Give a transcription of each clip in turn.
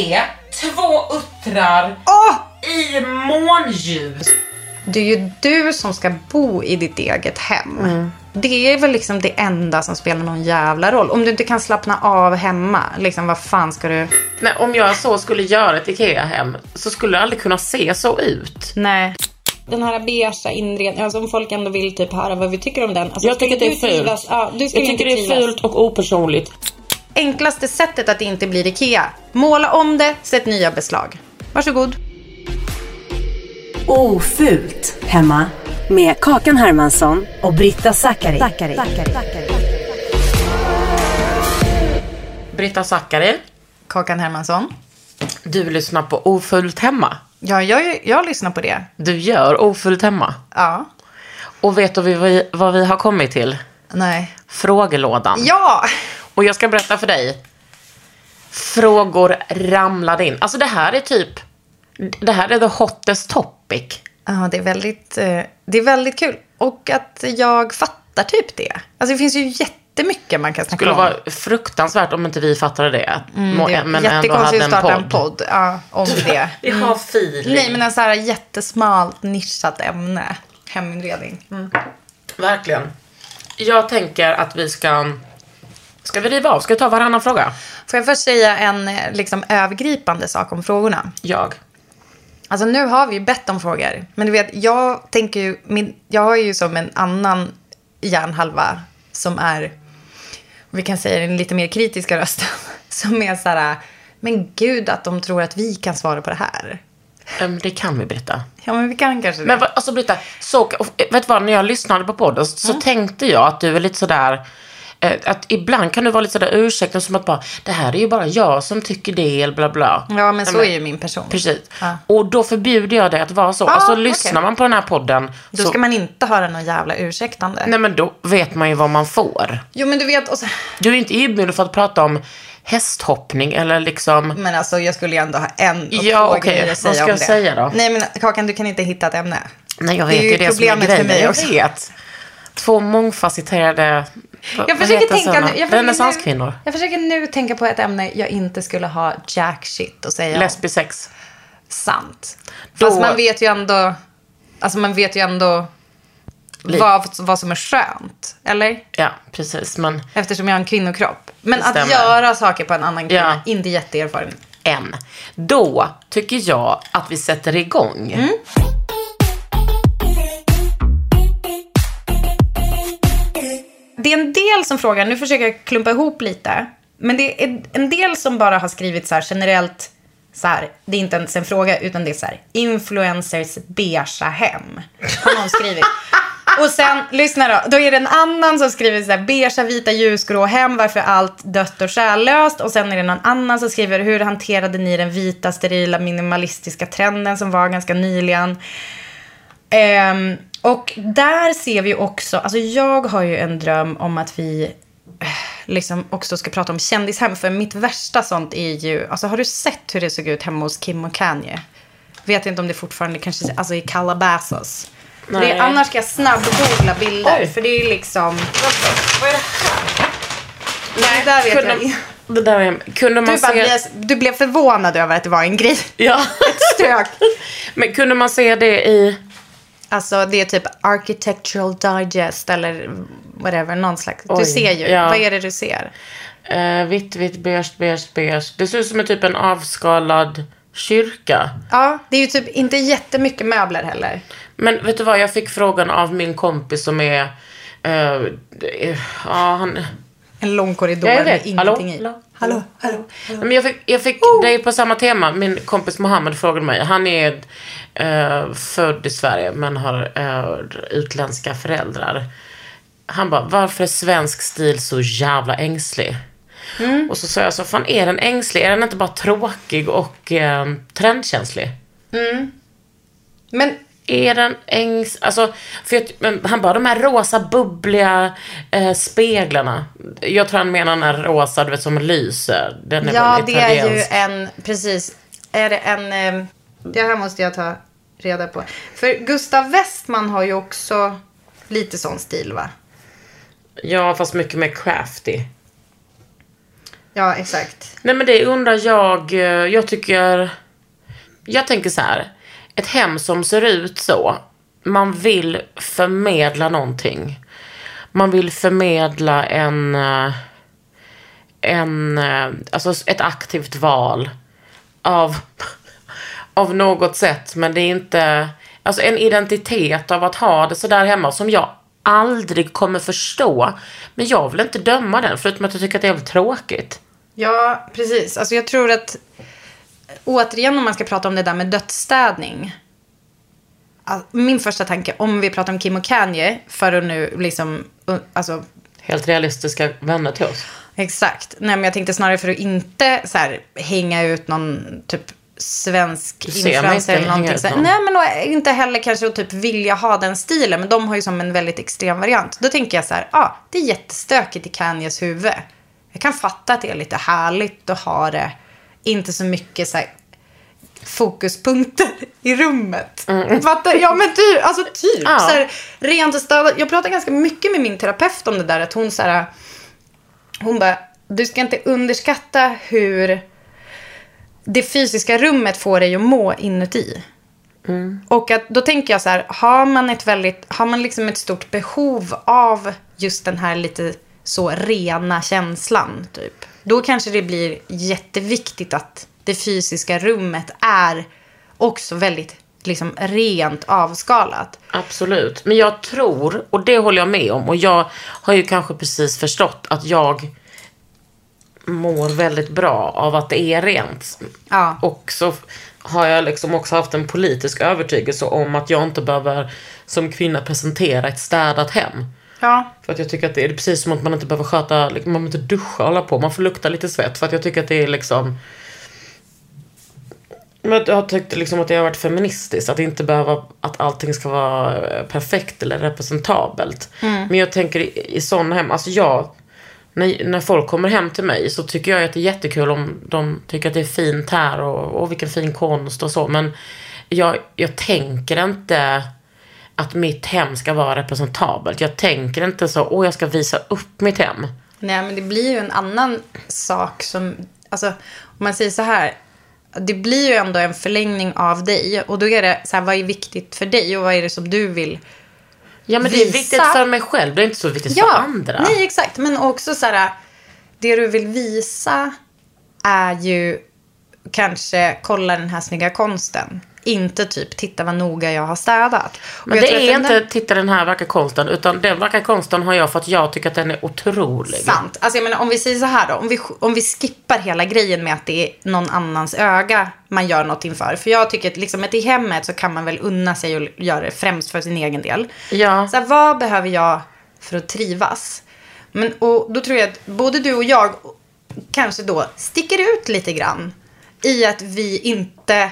Är två uttrar Åh! i månljus. Det är ju du som ska bo i ditt eget hem. Det är väl liksom det enda som spelar någon jävla roll. Om du inte kan slappna av hemma, liksom vad fan ska du... Nej, om jag så skulle göra ett IKEA-hem så skulle det aldrig kunna se så ut. Nej. Den här beiga inredningen, alltså om folk ändå vill typ höra vad vi tycker om den. Alltså, Jag tycker det är fult. trivas- Ja, du Jag tycker det är fult och opersonligt. Enklaste sättet att det inte blir IKEA. Måla om det, sätt nya beslag. Varsågod. Ofult hemma med Kakan Hermansson och Britta Zackari. Britta Zackari, Kakan Hermansson. du lyssnar på Ofullt hemma. Ja, jag, jag lyssnar på det. Du gör Ofullt hemma. Ja. Och vet du vad vi, vad vi har kommit till? Nej. Frågelådan. Ja! Och jag ska berätta för dig. Frågor ramlade in. Alltså det här är typ, det här är the hottest topic. Ja, det är väldigt, eh, det är väldigt kul. Och att jag fattar typ det. Alltså det finns ju jättemycket man kan Det snacka skulle om. vara fruktansvärt om inte vi fattade det. Mm, det men ändå hade en starta podd. en podd ja, om det. Vi har feeling. Nej, men en så här jättesmalt nischat ämne. Heminredning. Mm. Verkligen. Jag tänker att vi ska... Ska vi riva av? Ska vi ta varannan fråga? Får jag först säga en eh, liksom, övergripande sak om frågorna? Jag. Alltså nu har vi ju bett om frågor. Men du vet, jag tänker ju, min, jag har ju som en annan hjärnhalva som är, vi kan säga den lite mer kritiska rösten. Som är så här, men gud att de tror att vi kan svara på det här. Ehm, Det kan vi berätta. Ja, men vi kan kanske det. Men alltså Britta, så, vet du vad, när jag lyssnade på podden så Mm. tänkte jag att du är lite sådär, att ibland kan du vara lite sådär ursäktande som att bara, det här är ju bara jag som tycker det, eller bla bla. ja, men så är ju min person. Precis. Ja. Och då förbjuder jag dig att vara så. Ah, alltså lyssnar man på den här podden Då så, ska man inte höra någon jävla ursäktande. nej men då vet man ju vad man får. Jo, men du vet, och så, Du är inte inbjuden för att prata om hästhoppning eller liksom, men alltså jag skulle ju ändå ha en och Ja, två okej. grejer Vad att säga ska om jag det. säga då? Nej, men Kakan, du kan inte hitta ett ämne. nej jag Det vet är ju det som är problemet för grejen. mig jag också. vet. Två mångfacetterade, vad- Jag försöker tänka nu. Jag försöker. Nu, jag försöker nu tänka på ett ämne jag inte skulle ha jack shit att säga. Lesbisex. Sant. Då- Fast man vet ju ändå, alltså man vet ju ändå vad, vad som är skönt. Eller? Ja, precis. Men Eftersom jag har en kvinnokropp. Men att göra saker på en annan kvinna, Ja. inte jätteerfaren. en. Då tycker jag att vi sätter igång. Mm. Det är en del som frågar, nu försöker jag klumpa ihop lite. Men det är en del som bara har skrivit så här generellt, så här, det är inte ens en fråga utan det är så här, influencers beiga hem. Har någon skrivit. Och sen, lyssna då, då är det en annan som skriver så här, beiga, vita, ljusgrå hem, varför allt dött och själlöst. Och sen är det någon annan som skriver, hur hanterade ni den vita, sterila, minimalistiska trenden som var ganska nyligen? Ehm, och där ser vi också, alltså jag har ju en dröm om att vi eh, liksom också ska prata om kändishem. För mitt värsta sånt är ju, alltså har du sett hur det såg ut hemma hos Kim och Kanye? Vet inte om det fortfarande kanske, alltså i Calabasas. Det, Nej. annars ska jag snabbgoogla bilder. Oj. För det är liksom... Vad är det här? Nej, där vet kunde, jag. Det där är, kunde man Du, se... blev, du blev förvånad över att det var en grej. Ja. Stök. Men kunde man se det i... Alltså det är typ Architectural Digest eller whatever, någon slags. Oj, du ser ju. ja. Vad är det du ser? Eh, vitt, vitt, beige, beige, beige. Det ser ut som en typ en avskalad kyrka. Ja, det är ju typ inte jättemycket möbler heller. Men vet du vad, jag fick frågan av min kompis som är... är- ja, han... En lång korridor med vet. ingenting i. Hallå? Hallå, hallå. Nej, Men jag fick, jag fick det är på samma tema. Min kompis Mohammed frågade mig. Han är eh, född i Sverige men har eh, utländska föräldrar. Han bara, varför är svensk stil så jävla ängslig? Och så sa jag så, fan är den ängslig? Är den inte bara tråkig och eh, trendkänslig? Men Är den ängs... Alltså, för jag, han bara, de här rosa bubbliga eh, speglarna. Jag tror han menar den här rosa, du vet, som lyser. Den är ja, det är ju en, precis. Är det en, eh, det här måste jag ta reda på. För Gustav Westman har ju också lite sån stil va? Ja, fast mycket mer crafty. Ja, exakt. Nej men det undrar jag, eh, jag tycker, jag tänker så här. Ett hem som ser ut så, man vill förmedla någonting. Man vill förmedla en, eh, en, eh, alltså ett aktivt val av, av något sätt. Men det är inte, alltså en identitet av att ha det sådär hemma som jag aldrig kommer förstå. Men jag vill inte döma den, förutom att jag tycker att det är väldigt tråkigt. Ja, precis. Alltså jag tror att, återigen om man ska prata om det där med dödsstädning. Min första tanke, om vi pratar om Kim och Kanye, för att nu liksom, alltså Helt realistiska vänner till oss. Exakt. Nej, men jag tänkte snarare för att inte så här, hänga ut någon typ svensk influencer eller någonting. Så någon. Nej, men inte heller kanske att typ vilja ha den stilen. Men de har ju som en väldigt extrem variant. Då tänker jag så här, ja, ah, det är jättestökigt i Kanyes huvud. Jag kan fatta att det är lite härligt att ha det. Inte så mycket så här, fokuspunkter i rummet. Fattar? Ja men typ, alltså typ. Mm. Ja. Så här, rent och städat. Jag pratar ganska mycket med min terapeut om det där. Att hon så här, hon bara, du ska inte underskatta hur det fysiska rummet får dig att må inuti. Och att, då tänker jag så här, har man ett väldigt, har man liksom ett stort behov av just den här lite så rena känslan, typ. Då kanske det blir jätteviktigt att det fysiska rummet är också väldigt liksom rent avskalat. Absolut. Men jag tror, och det håller jag med om, och jag har ju kanske precis förstått att jag mår väldigt bra av att det är rent. Ja. Och så har jag liksom också haft en politisk övertygelse om att jag inte behöver som kvinna presentera ett städat hem. Ja. För att jag tycker att det är precis som att man inte behöver sköta, liksom, man behöver inte duscha och hålla på. Man får lukta lite svett. För att jag tycker att det är liksom... Men jag har tyckt liksom att det har varit feministiskt. Att inte behöva att allting ska vara eh, perfekt eller representabelt. Men jag tänker i, i sådana hem, alltså jag... När, när folk kommer hem till mig så tycker jag att det är jättekul om de tycker att det är fint här och, och vilken fin konst och så. Men jag, jag tänker inte att mitt hem ska vara representabelt. Jag tänker inte så, åh jag ska visa upp mitt hem. Nej, men det blir ju en annan sak som... Alltså, om man säger så här. Det blir ju ändå en förlängning av dig. Och då är det så här, vad är viktigt för dig och vad är det som du vill Ja men det är Visa. viktigt för mig själv, det är inte så viktigt för andra. Nej, exakt. Men också så här, det du vill visa är ju kanske kolla den här snygga konsten. Inte typ titta vad noga jag har städat. Och Men det att är den inte där- titta den här vackra konsten, utan den vackra konsten har jag för att jag tycker att den är otrolig. Sant. Alltså jag menar om vi säger så här då. Om vi, om vi skippar hela grejen med att det är någon annans öga man gör något inför. För jag tycker att liksom att i hemmet så kan man väl unna sig och göra det främst för sin egen del. Ja. Så här, vad behöver jag för att trivas? Men, och då tror jag att både du och jag kanske då sticker ut lite grann. I att vi inte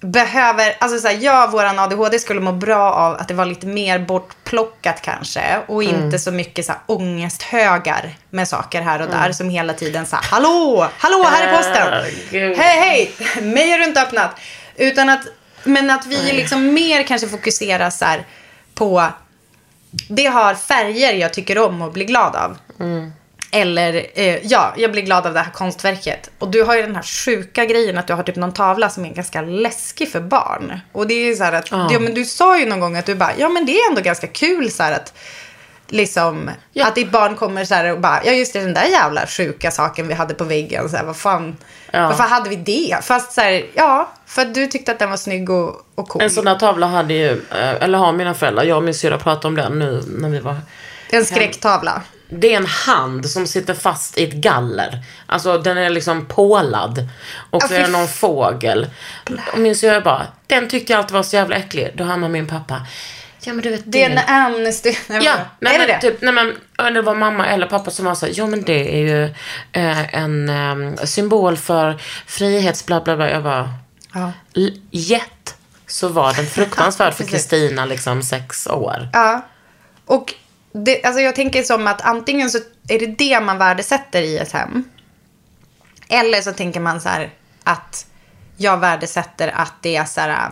behöver, alltså så här, jag, våran ADHD skulle må bra av att det var lite mer bortplockat kanske. Och Mm. inte så mycket så här ångesthögar med saker här och där Mm. som hela tiden så här, hallå, hallå, här är posten. Äh, gud. hej, hej, mig har du inte öppnat. Utan att, men att vi liksom mer kanske fokuserar så här på, det har färger jag tycker om och blir glad av. Eller, eh, ja, jag blir glad av det här konstverket. Och du har ju den här sjuka grejen att du har typ någon tavla som är ganska läskig för barn. Och det är ju så här att, ja. men du sa ju någon gång att du bara, ja men det är ändå ganska kul så här att, liksom, Ja. att ditt barn kommer så här och bara, ja just det, den där jävla sjuka saken vi hade på väggen, så här, vad fan, Ja. varför hade vi det? Fast så här, ja, för att du tyckte att den var snygg och, och cool. En sån där tavla hade ju, eh, eller har mina föräldrar, jag och min syrra pratade om den nu när vi var en skräcktavla. Det är en hand som sitter fast i ett galler. Alltså den är liksom pålad. Och så Ja, är det någon fågel. Och min syrra bara, den tyckte jag alltid var så jävla äcklig. Då hamnar min pappa, ja men du vet Det är en Amnesty. Nej, Ja, nej, är det men, det? Typ, nej, men det var mamma eller pappa som var så ja men det är ju eh, en eh, symbol för frihets bla bla bla. Jag bara, Ja. "L- jätt så var den fruktansvärd för. Kristina, liksom sex år. Ja. Och det, alltså jag tänker som att antingen så är det det man värdesätter i ett hem. Eller så tänker man så här att jag värdesätter att det är så här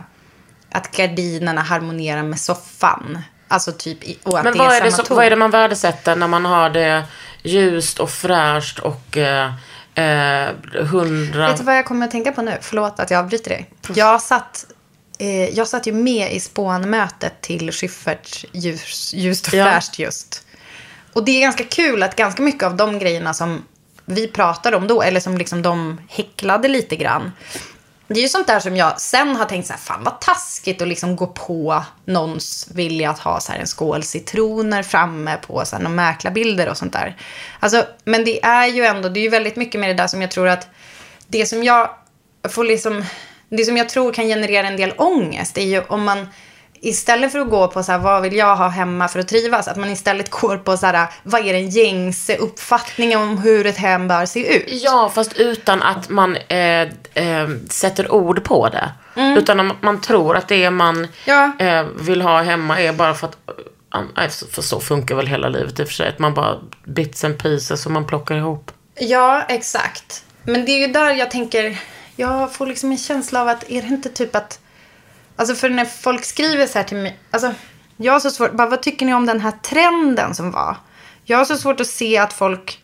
att gardinerna harmonierar med soffan. Alltså typ, och att Men det vad är är, det samma vad är det man värdesätter när man har det ljust och fräscht och eh, eh, hundra... Vet du vad jag kommer att tänka på nu? Förlåt att jag avbryter dig. Jag satt, eh, jag satt ju med i spånmötet till Schyffert ljus, Ljust och Ja. fräscht just. Och det är ganska kul att ganska mycket av de grejerna som vi pratade om då, eller som liksom de häcklade lite grann. Det är ju sånt där som jag sen har tänkt så här, fan vad taskigt att liksom gå på någons vilja att ha så här en skål citroner framme på så här några mäklarbilder och sånt där. Alltså, men det är ju ändå, det är ju väldigt mycket med det där som jag tror att det som jag får liksom, det som jag tror kan generera en del ångest är ju om man istället för att gå på så här, vad vill jag ha hemma för att trivas, att man istället går på så här, vad är den gängse uppfattningen om hur ett hem bör se ut? Ja, fast utan att man eh, eh, sätter ord på det. Utan att man tror att det man Ja. eh, vill ha hemma är bara för att... eh, nej, för så funkar väl hela livet i och för sig. Att man bara bits and pieces som man plockar ihop. Ja, exakt. Men det är ju där jag tänker, jag får liksom en känsla av att är det inte typ att, alltså för när folk skriver så här till mig, alltså jag har så svårt, bara vad tycker ni om den här trenden som var? Jag har så svårt att se att folk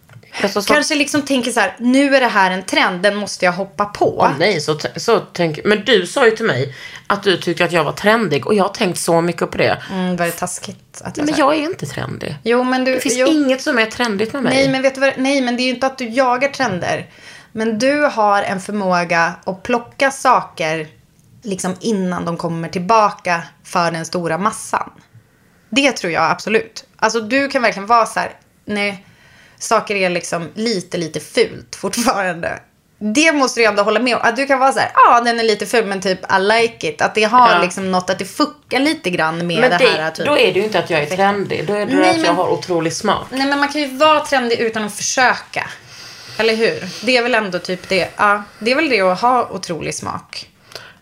kanske liksom tänker så här, nu är det här en trend, den måste jag hoppa på. Åh, nej, så, så tänk, Men du sa ju till mig att du tyckte att jag var trendig och jag har tänkt så mycket på det. Mm, var det taskigt att jag Men jag är inte trendig. Jo, men du, Det finns jo. inget som är trendigt med mig. Nej men, vet du vad, nej, men det är ju inte att du jagar trender. Men du har en förmåga att plocka saker liksom innan de kommer tillbaka för den stora massan. Det tror jag absolut. Alltså du kan verkligen vara så här, nej, saker är liksom lite, lite fult fortfarande. Det måste du ändå hålla med om. Att du kan vara så här, ja den är lite ful men typ I like it. Att det har Ja. liksom något, att det fuckar lite grann med men det, det, här. Typ. då är det ju inte att jag är trendig. Då är det Nej, att jag men- har otrolig smak. Nej, men man kan ju vara trendig utan att försöka. Eller hur? Det är väl ändå typ det. Ja, det är väl det att ha otrolig smak.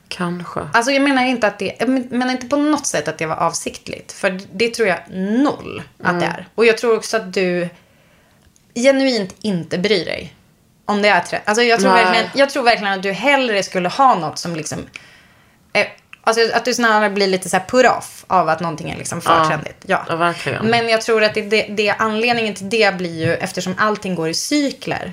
Kanske. Alltså jag menar inte att det, jag menar inte på något sätt att det var avsiktligt. För det tror jag noll att det är. Och jag tror också att du genuint inte bryr dig. Om det är trend. Alltså jag tror, Nej. verkligen, jag tror verkligen att du hellre skulle ha något som liksom... Eh, alltså att du snarare blir lite så här put off av att någonting är liksom för Ja. trendigt. Ja. Ja, verkligen. Men jag tror att det, det, det, anledningen till det blir ju, eftersom allting går i cykler,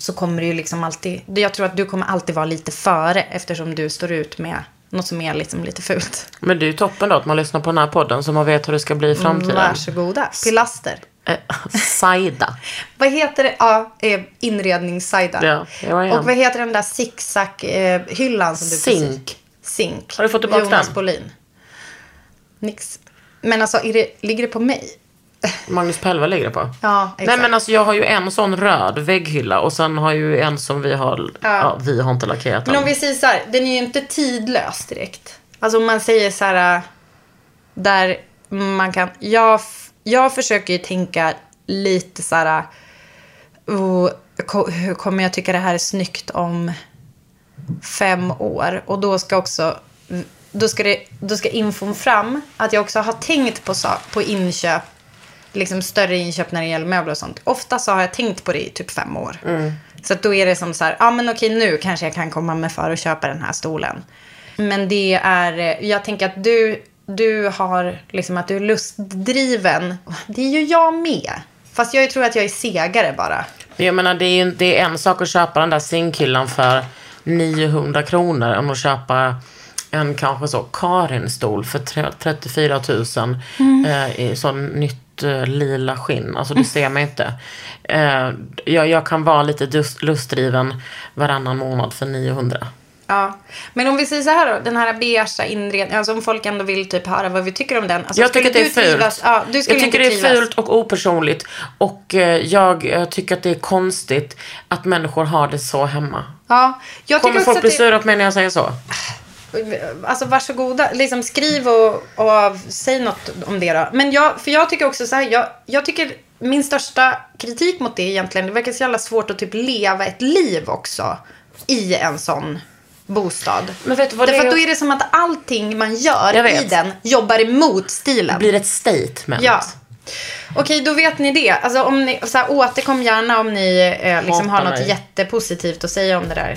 så kommer det ju liksom alltid, jag tror att du kommer alltid vara lite före eftersom du står ut med något som är liksom lite fult. Men det är ju toppen då att man lyssnar på den här podden så man vet hur det ska bli i framtiden. Varsågoda. Pilaster. Eh, Saida. Vad heter det? Ja, eh, inredningssajda. Ja. Och vad heter den där zigzag-hyllan som du Zink. precis... Zink. Har du fått tillbaka Jonas den? Bolin. Nix. Men alltså, är det, ligger det på mig? Magnus Pelva ligger det på. Ja, Nej exakt. men alltså jag har ju en sån röd vägghylla och sen har ju en som vi har, ja, vi har inte lackerat Men om vi säger så här, den är ju inte tidlös direkt. Alltså om man säger så här, äh, där man kan, jag, jag försöker ju tänka lite så här, oh, ko- hur kommer jag tycka det här är snyggt om fem år. Och då ska också då ska, det, då ska infon fram att jag också har tänkt på, på inköp, liksom större inköp när det gäller möbler och sånt. Ofta så har jag tänkt på det i typ fem år. Så att då är det som så här, ja ah, men okej nu kanske jag kan komma med för att köpa den här stolen. Men det är, jag tänker att du, du har, liksom att du är lustdriven. Det är ju jag med. Fast jag tror att jag är segare bara. Jag menar, det är det är en sak att köpa den där sinkhyllan för 900 kronor än att köpa en kanske så Karin-stol för tre- 34 000 eh, i sån nytt eh, lila skinn. Alltså det ser man inte. Eh, jag, jag kan vara lite dust, lustdriven varannan månad för 900. Ja, men om vi säger så här då, den här beigea inredningen, alltså om folk ändå vill typ höra vad vi tycker om den. Alltså, jag tycker det är fult. trivas- Ja, jag tycker det är fult och opersonligt. Och eh, jag tycker att det är konstigt att människor har det så hemma. Ja, jag Kommer folk att bli det, sura på mig när jag säger så? Alltså varsågoda, liksom skriv och, och säg något om det då. Men jag, för jag tycker också så här, jag, jag tycker min största kritik mot det egentligen, det verkar så jävla svårt att typ leva ett liv också i en sån bostad. Men vet du vad det Därför är? då är det som att allting man gör i den jobbar emot stilen. Det blir ett statement. Ja. Okej, då vet ni det. Alltså, om ni, så här, återkom gärna om ni eh, liksom har något mig. jättepositivt att säga om det där.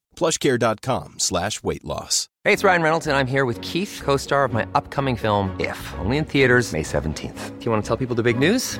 plushcare.com slash weight loss. Hey, it's Ryan Reynolds, and I'm here with Keith, co star of my upcoming film, If, only in theaters, May 17th. Do you want to tell people the big news?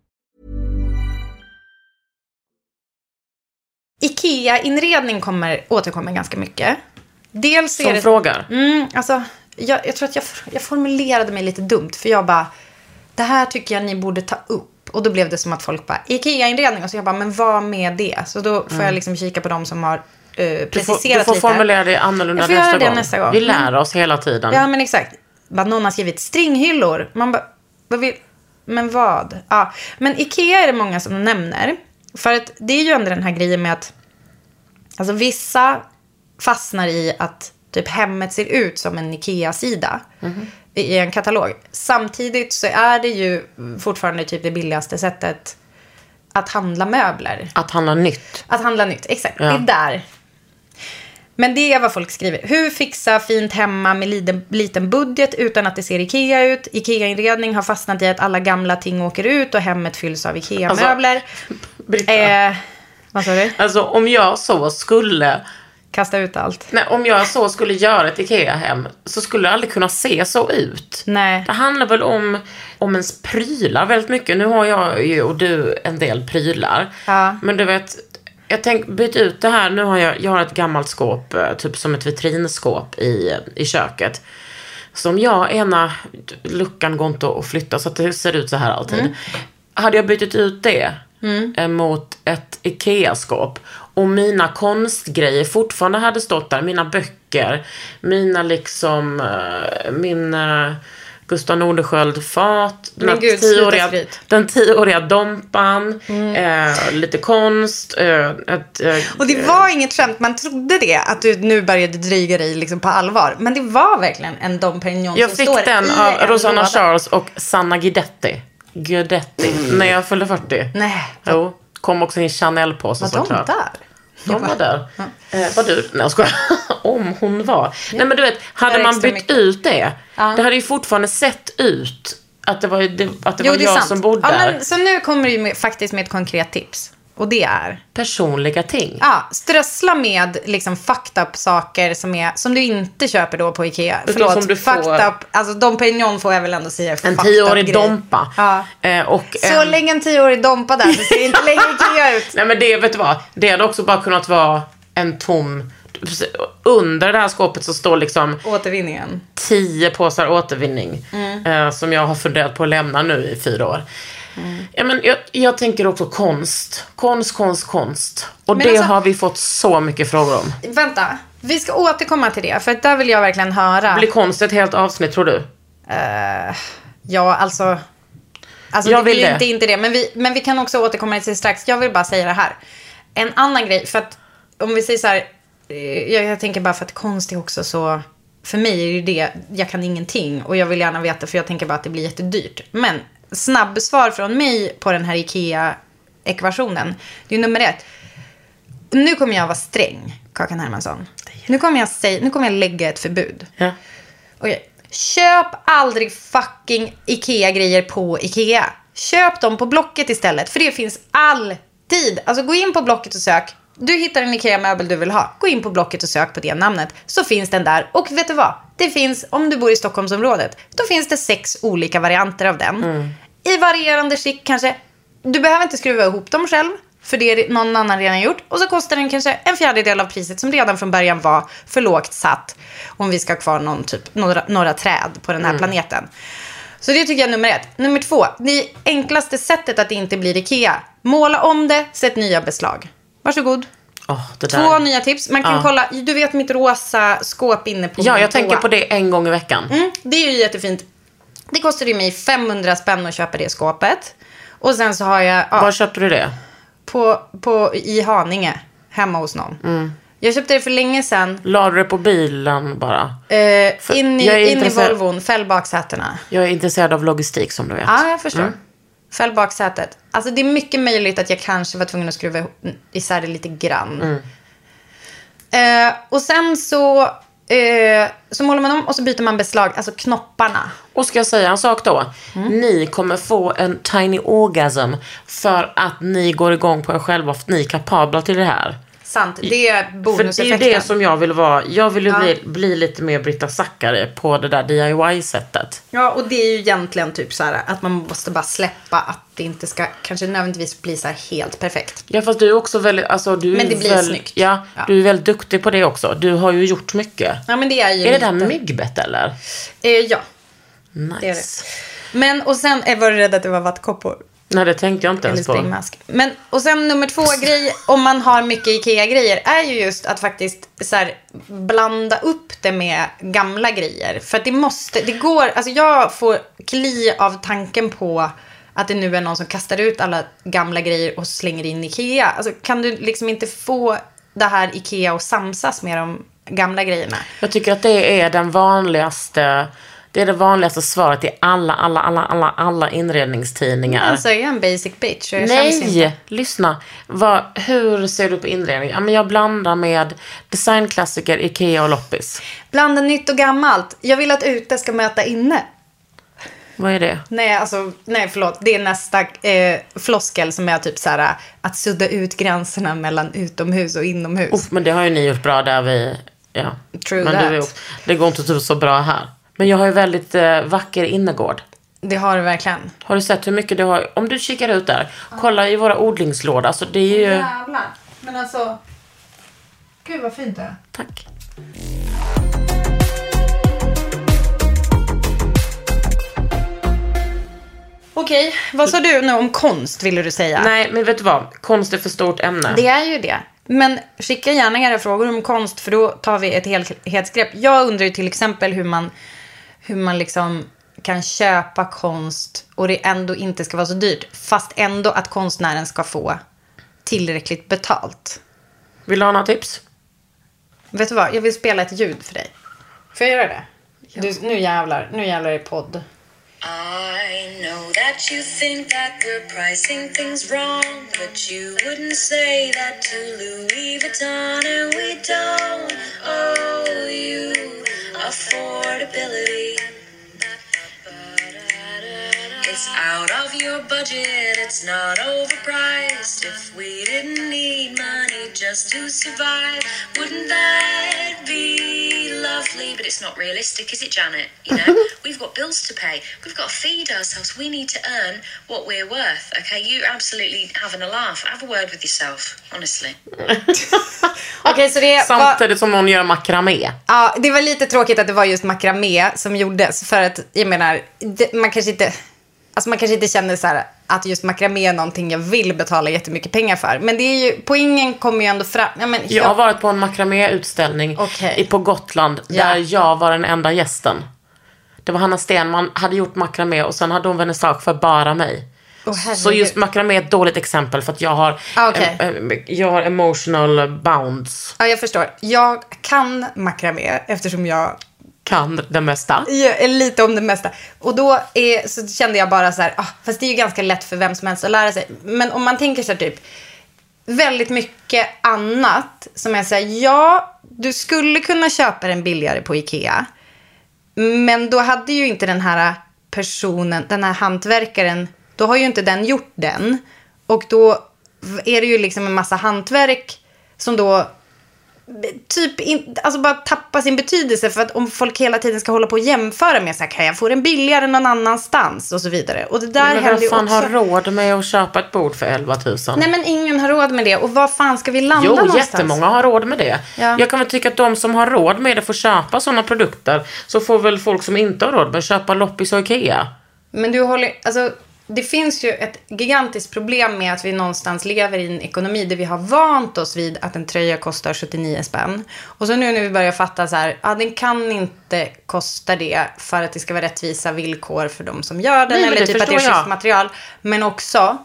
Ikea-inredning kommer, återkommer ganska mycket. Dels är Som det... frågar. Mm, alltså, jag, jag tror att jag, jag formulerade mig lite dumt. För jag bara, det här tycker jag ni borde ta upp. Och då blev det som att folk bara, Ikea-inredning. Och så jag bara, men vad med det? Så då får jag liksom kika på de som har uh, Mm. Du får, preciserat du får lite. formulera det annorlunda nästa, det gång. nästa gång. Vi lär Mm. oss hela tiden. Ja, men exakt. Bara någon har skrivit stringhyllor. Man bara, vad vill... Men vad? Ja, men Ikea är det många som nämner. För att det är ju ändå den här grejen med att alltså vissa fastnar i att typ hemmet ser ut som en Ikea-sida i en katalog. Samtidigt så är det ju fortfarande typ det billigaste sättet att handla möbler. Att handla nytt. Att handla nytt, exakt. Ja. Det är där. Men det är vad folk skriver. Hur fixa fint hemma med liten, liten budget utan att det ser Ikea ut? Ikea-inredning har fastnat i att alla gamla ting åker ut och hemmet fylls av Ikea-möbler. Britta. eh, vad sa du? Alltså om jag så skulle Kasta ut allt. Nej, om jag så skulle göra ett IKEA-hem så skulle det aldrig kunna se så ut. Nej. Det handlar väl om, om ens prylar väldigt mycket. Nu har jag ju och du en del prylar. Ja. Men du vet, jag tänk byt ut det här. Nu har jag, jag har ett gammalt skåp, eh, typ som ett vitrinskåp i, i köket. Som jag, ena luckan går inte att flytta så att det ser ut så här alltid. Hade jag bytt ut det eh, mot ett IKEA-skåp och mina konstgrejer fortfarande hade stått där, mina böcker, mina liksom, eh, min eh, Gustav Nordenskiöld-fat. Den, tioåriga, skryt. den tioåriga Dompan. Mm. Eh, lite konst. Eh, ett, eh, Och det var inget skämt, man trodde det, att du nu började dryga dig liksom på allvar. Men det var verkligen en Dom Perignon Jag som fick står den av Rosanna. Charles och Sanna Guidetti. Guidetti. När jag fyllde 40. Nej, Jo. Kom också i en Chanel-påse var de såklart. där? De var där. Eh, var du? Nej jag skojar. Om hon var. Nej men du vet, hade man bytt mycket. ut det. Ja. Det hade ju fortfarande sett ut att det var, det, att det Jo, var det jag sant. som bodde ja, där. men, Så nu kommer du faktiskt med ett konkret tips. Och det är, Personliga ting. ja, strössla med liksom fucked up saker som, är, som du inte köper då på Ikea. Utan Förlåt, som du får- fucked up, alltså Dom Perignon får jag väl ändå säga En tioårig. Dompa. Ja. Eh, och Så en- länge en tioårig Dompa där så ser inte längre Ikea ut. Nej men det, vet du vad? Det hade också bara kunnat vara en tom... Under det här skåpet så står liksom Återvinningen. tio påsar återvinning. Mm. Eh, som jag har funderat på att lämna nu i fyra år. Ja, men jag, jag tänker också konst. Konst, konst, konst. Och Men det alltså- har vi fått så mycket frågor om. Vänta, vi ska återkomma till det. För där vill jag verkligen höra. Blir konst ett helt avsnitt tror du? Eh, ja, alltså. Alltså Jag det vill det. inte, inte det. Men vi, men vi kan också återkomma till det strax. Jag vill bara säga det här. En annan grej, för att om vi säger så här. eh, Jag, jag tänker bara för att konst är också så. För mig är det det, jag kan ingenting. Och jag vill gärna veta för jag tänker bara att det blir jättedyrt. Men snabbsvar från mig på den här IKEA-ekvationen. Det är nummer ett. Nu kommer jag vara sträng, Kakan Hermansson. Nu kommer jag, säga, nu kommer jag lägga ett förbud. Ja. Okej. Köp aldrig fucking IKEA-grejer på IKEA. Köp dem på Blocket istället. För det finns alltid. Alltså gå in på Blocket och sök. Du hittar en IKEA-möbel du vill ha. Gå in på Blocket och sök på det namnet. Så finns den där. Och vet du vad? Det finns, om du bor i Stockholmsområdet, då finns det sex olika varianter av den. I varierande skick kanske. Du behöver inte skruva ihop dem själv. För det är någon annan redan gjort. Och så kostar den kanske en fjärdedel av priset som redan från början var för lågt satt. Om vi ska ha kvar någon typ, några, några träd på den här planeten. Så det tycker jag är nummer ett. Nummer två. Det enklaste sättet att det inte blir Ikea. Måla om det, sätt nya beslag. Varsågod. Där. Två nya tips. Man kan Ja. kolla, du vet mitt rosa skåp inne på Ja, jag tänker på det en gång i veckan. Mm, det är ju jättefint. Det kostade ju mig 500 spänn att köpa det skåpet. Och sen så har jag... Ja, Var köpte du det? på, på, i Haninge, hemma hos någon. Mm. Jag köpte det för länge sedan. La du det på bilen bara? Eh, in i, in i Volvon, fäll baksätena. Jag är intresserad av logistik som du vet. Ja, jag förstår. Mm. Fäll baksätet. Alltså det är mycket möjligt att jag kanske var tvungen att skruva isär det lite grann. Mm. Eh, och sen så, eh, så målar man om och så byter man beslag, alltså knopparna. Och ska jag säga en sak då? Mm. Ni kommer få en tiny orgasm för att ni går igång på er själva för att ni är kapabla till det här. Sant, det är För det är bonuseffekten. det som jag vill vara. Jag vill ju Ja. bli, bli lite mer Britta Zackari på det där DIY-sättet. Ja, och det är ju egentligen typ så här att man måste bara släppa att det inte ska kanske nödvändigtvis bli så här helt perfekt. Ja fast du är också väldigt, alltså du Men det blir väl, snyggt. Ja, Ja. du är väldigt duktig på det också. Du har ju gjort mycket. Ja, men det är ju Är det där myggbett eller? Eh, ja. Nice. Det är det. Men, och sen var du rädd att det var vattkoppor. Nej det tänkte jag inte ens på. springmask. Men, och sen nummer två grej, om man har mycket IKEA-grejer, är ju just att faktiskt så här, blanda upp det med gamla grejer. För att det måste, det går, alltså jag får kli av tanken på att det nu är någon som kastar ut alla gamla grejer och slänger in IKEA. Alltså kan du liksom inte få det här IKEA att samsas med de gamla grejerna? Jag tycker att det är den vanligaste det är det vanligaste svaret i alla, alla, alla, alla, alla inredningstidningar. Alltså jag är en basic bitch. Jag. Nej, lyssna. Vad, hur ser du på inredning? Ja, men jag blandar med designklassiker, Ikea och loppis. Blanda nytt och gammalt. Jag vill att ute ska möta inne. Vad är det? Nej, alltså, nej förlåt. Det är nästa eh, floskel som är typ så här att sudda ut gränserna mellan utomhus och inomhus. Uff, men det har ju ni gjort bra där vi... Ja. True men that. Också- det går inte typ så bra här. Men jag har ju väldigt eh, vacker innergård. Det har du verkligen. Har du sett hur mycket du har? Om du kikar ut där. Kolla i våra odlingslådor. Alltså det är ju... Jävlar. Men alltså. Gud vad fint det är. Tack. Okej, vad sa du nu om konst ville du säga? Nej, men vet du vad? Konst är för stort ämne. Det är ju det. Men skicka gärna era frågor om konst för då tar vi ett helhetsgrepp. Jag undrar ju till exempel hur man, hur man liksom kan köpa konst och det ändå inte ska vara så dyrt. Fast ändå att konstnären ska få tillräckligt betalt. Vill du ha några tips? Vet du vad? Jag vill spela ett ljud för dig. Får jag göra det? Du, nu jävlar. Nu jävlar i podd. I know that you think that we're pricing things wrong, but you wouldn't say that to Louis Vuitton, and we don't owe you affordability. It's out of your budget, it's not overpriced. If we didn't need money just to survive, wouldn't that be lovely? But it's not realistic, is it, Janet? You know, we've got bills to pay, we've got to feed ourselves, we need to earn what we're worth, okay? You're absolutely having a laugh. Have a word with yourself, honestly. Okej, så det var, Samtidigt som någon gör makramé. ja, det var lite tråkigt att det var just makramé som gjordes. För att, jag menar, det, man kanske inte... Alltså man kanske inte känner så här att just makramé är någonting jag vill betala jättemycket pengar för. Men det är ju, poängen kommer ju ändå fram. Ja, men Jag har varit på en makraméutställning i- på Gotland Ja. där jag var den enda gästen. Det var Hanna Stenman, hade gjort makramé och sen hade hon vernissage för bara mig. Herregud. Så just makramé är ett dåligt exempel för att jag har, Ah, eh, eh, jag har emotional bounds. Ja, jag förstår. Jag kan makramé eftersom jag kan det mesta. Ja, lite om det mesta. Och då är, så kände jag bara så här, ah, fast det är ju ganska lätt för vem som helst att lära sig. Men om man tänker så här typ, väldigt mycket annat som jag säger, ja, du skulle kunna köpa den billigare på Ikea. Men då hade ju inte den här personen, den här hantverkaren, då har ju inte den gjort den. Och då är det ju liksom en massa hantverk som då typ in, alltså bara tappa sin betydelse för att om folk hela tiden ska hålla på och jämföra med så här, kan jag få den billigare någon annanstans och så vidare. Och det där Men händer vem ju fan också. har råd med att köpa ett bord för 11 000? Nej men ingen har råd med det. Och var fan ska vi landa Jo, någonstans? jättemånga har råd med det. Ja. Jag kan väl tycka att de som har råd med det får köpa sådana produkter. Så får väl folk som inte har råd med köpa loppis och Ikea. Men du håller, alltså det finns ju ett gigantiskt problem med att vi någonstans lever i en ekonomi där vi har vant oss vid att en tröja kostar 79 spänn. Och så nu när vi börjar fatta så här, ja den kan inte kosta det för att det ska vara rättvisa villkor för de som gör den. Nej, eller typ att det är schysst material. Men också,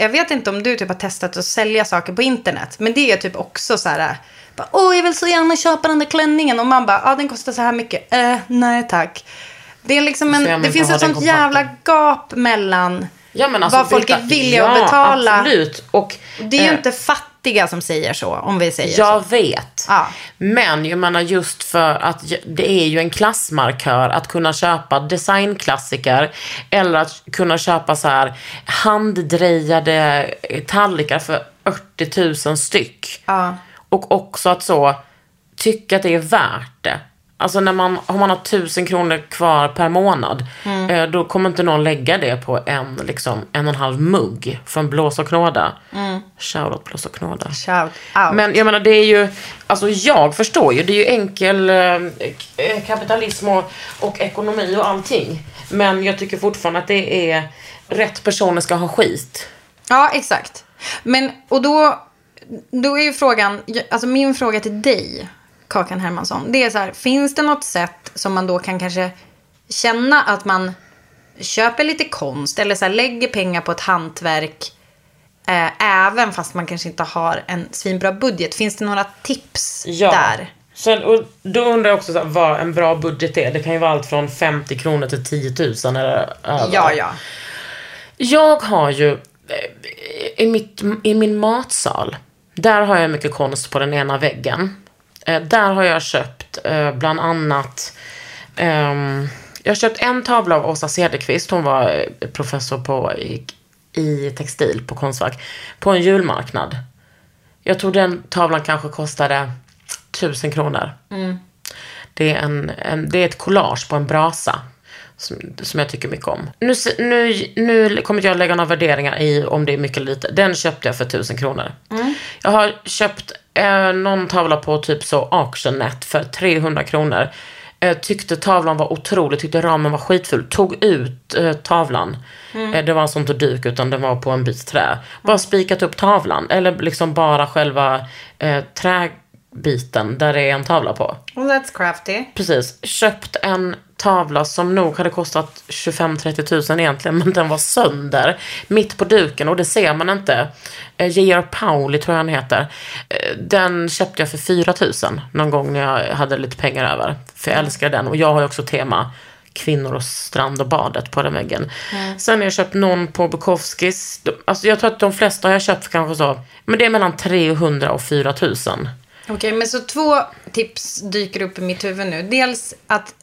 jag vet inte om du typ har testat att sälja saker på internet. Men det är typ också så här, åh jag vill så gärna köpa den där klänningen. Och man bara, ja den kostar så här mycket. Eh, nej tack. Det, är liksom jag en, det finns ett sånt jävla gap mellan Ja, alltså, vad folk är villiga ja, att betala. absolut. Och, Det är ju eh, inte fattiga som säger så, om vi säger Jag så. vet. Ja. Men jag menar just för att det är ju en klassmarkör att kunna köpa designklassiker eller att kunna köpa så här handdrejade tallrikar för 80 000 styck. Ja. Och också att så tycka att det är värt det. Alltså när man, om man har tusen kronor kvar per månad, Mm. eh, då kommer inte någon lägga det på en, liksom, en och en halv mugg från Blås och Knåda. Mm. Shoutout Blås och Knåda. Shout out. Men jag menar, det är ju, alltså jag förstår ju, det är ju enkel eh, k- kapitalism och, och ekonomi och allting. Men jag tycker fortfarande att det är, rätt personer ska ha skit. Ja, exakt. Men, och då, då är ju frågan, alltså min fråga till dig, Kakan Hermansson, det är så här, finns det något sätt som man då kan kanske känna att man köper lite konst eller så här, lägger pengar på ett hantverk eh, även fast man kanske inte har en svinbra budget? Finns det några tips där? Sen, och då undrar jag också så här, vad en bra budget är. Det kan ju vara allt från 50 kronor till 10 000 eller över. Ja, ja. Jag har ju eh, i, mitt, i min matsal, där har jag mycket konst på den ena väggen. Eh, där har jag köpt eh, bland annat ehm, jag har köpt en tavla av Åsa Cederqvist. Hon var eh, professor på, i, i textil på Konstfack. På en julmarknad. Jag tror den tavlan kanske kostade tusen kronor. Det, är en, en, det är ett collage på en brasa. Som, som jag tycker mycket om. Nu, nu, nu kommer jag lägga några värderingar i om det är mycket eller lite. Den köpte jag för tusen kronor. Jag har köpt eh, någon tavla på typ så AuctionNet för 300 kronor. Eh, tyckte tavlan var otrolig, tyckte ramen var skitful. Tog ut eh, tavlan. Eh, det var alltså inte duk utan den var på en bit trä. Bara spikat upp tavlan. Eller liksom bara själva eh, trä biten där det är en tavla på. Well, that's crafty. Precis. Köpt en tavla som nog hade kostat 25-30 tusen egentligen, men den var sönder mitt på duken och det ser man inte. Eh, J.R. Pauli tror jag han heter. Eh, Den köpte jag för 4 tusen någon gång när jag hade lite pengar över. För jag älskar den och jag har ju också tema kvinnor och strand och badet på den väggen. Sen har jag köpt någon på Bukowskis. Alltså jag tror att de flesta har jag köpt för kanske så, men det är mellan 300 och 4 Okej, men så två tips dyker upp i mitt huvud nu. Dels att,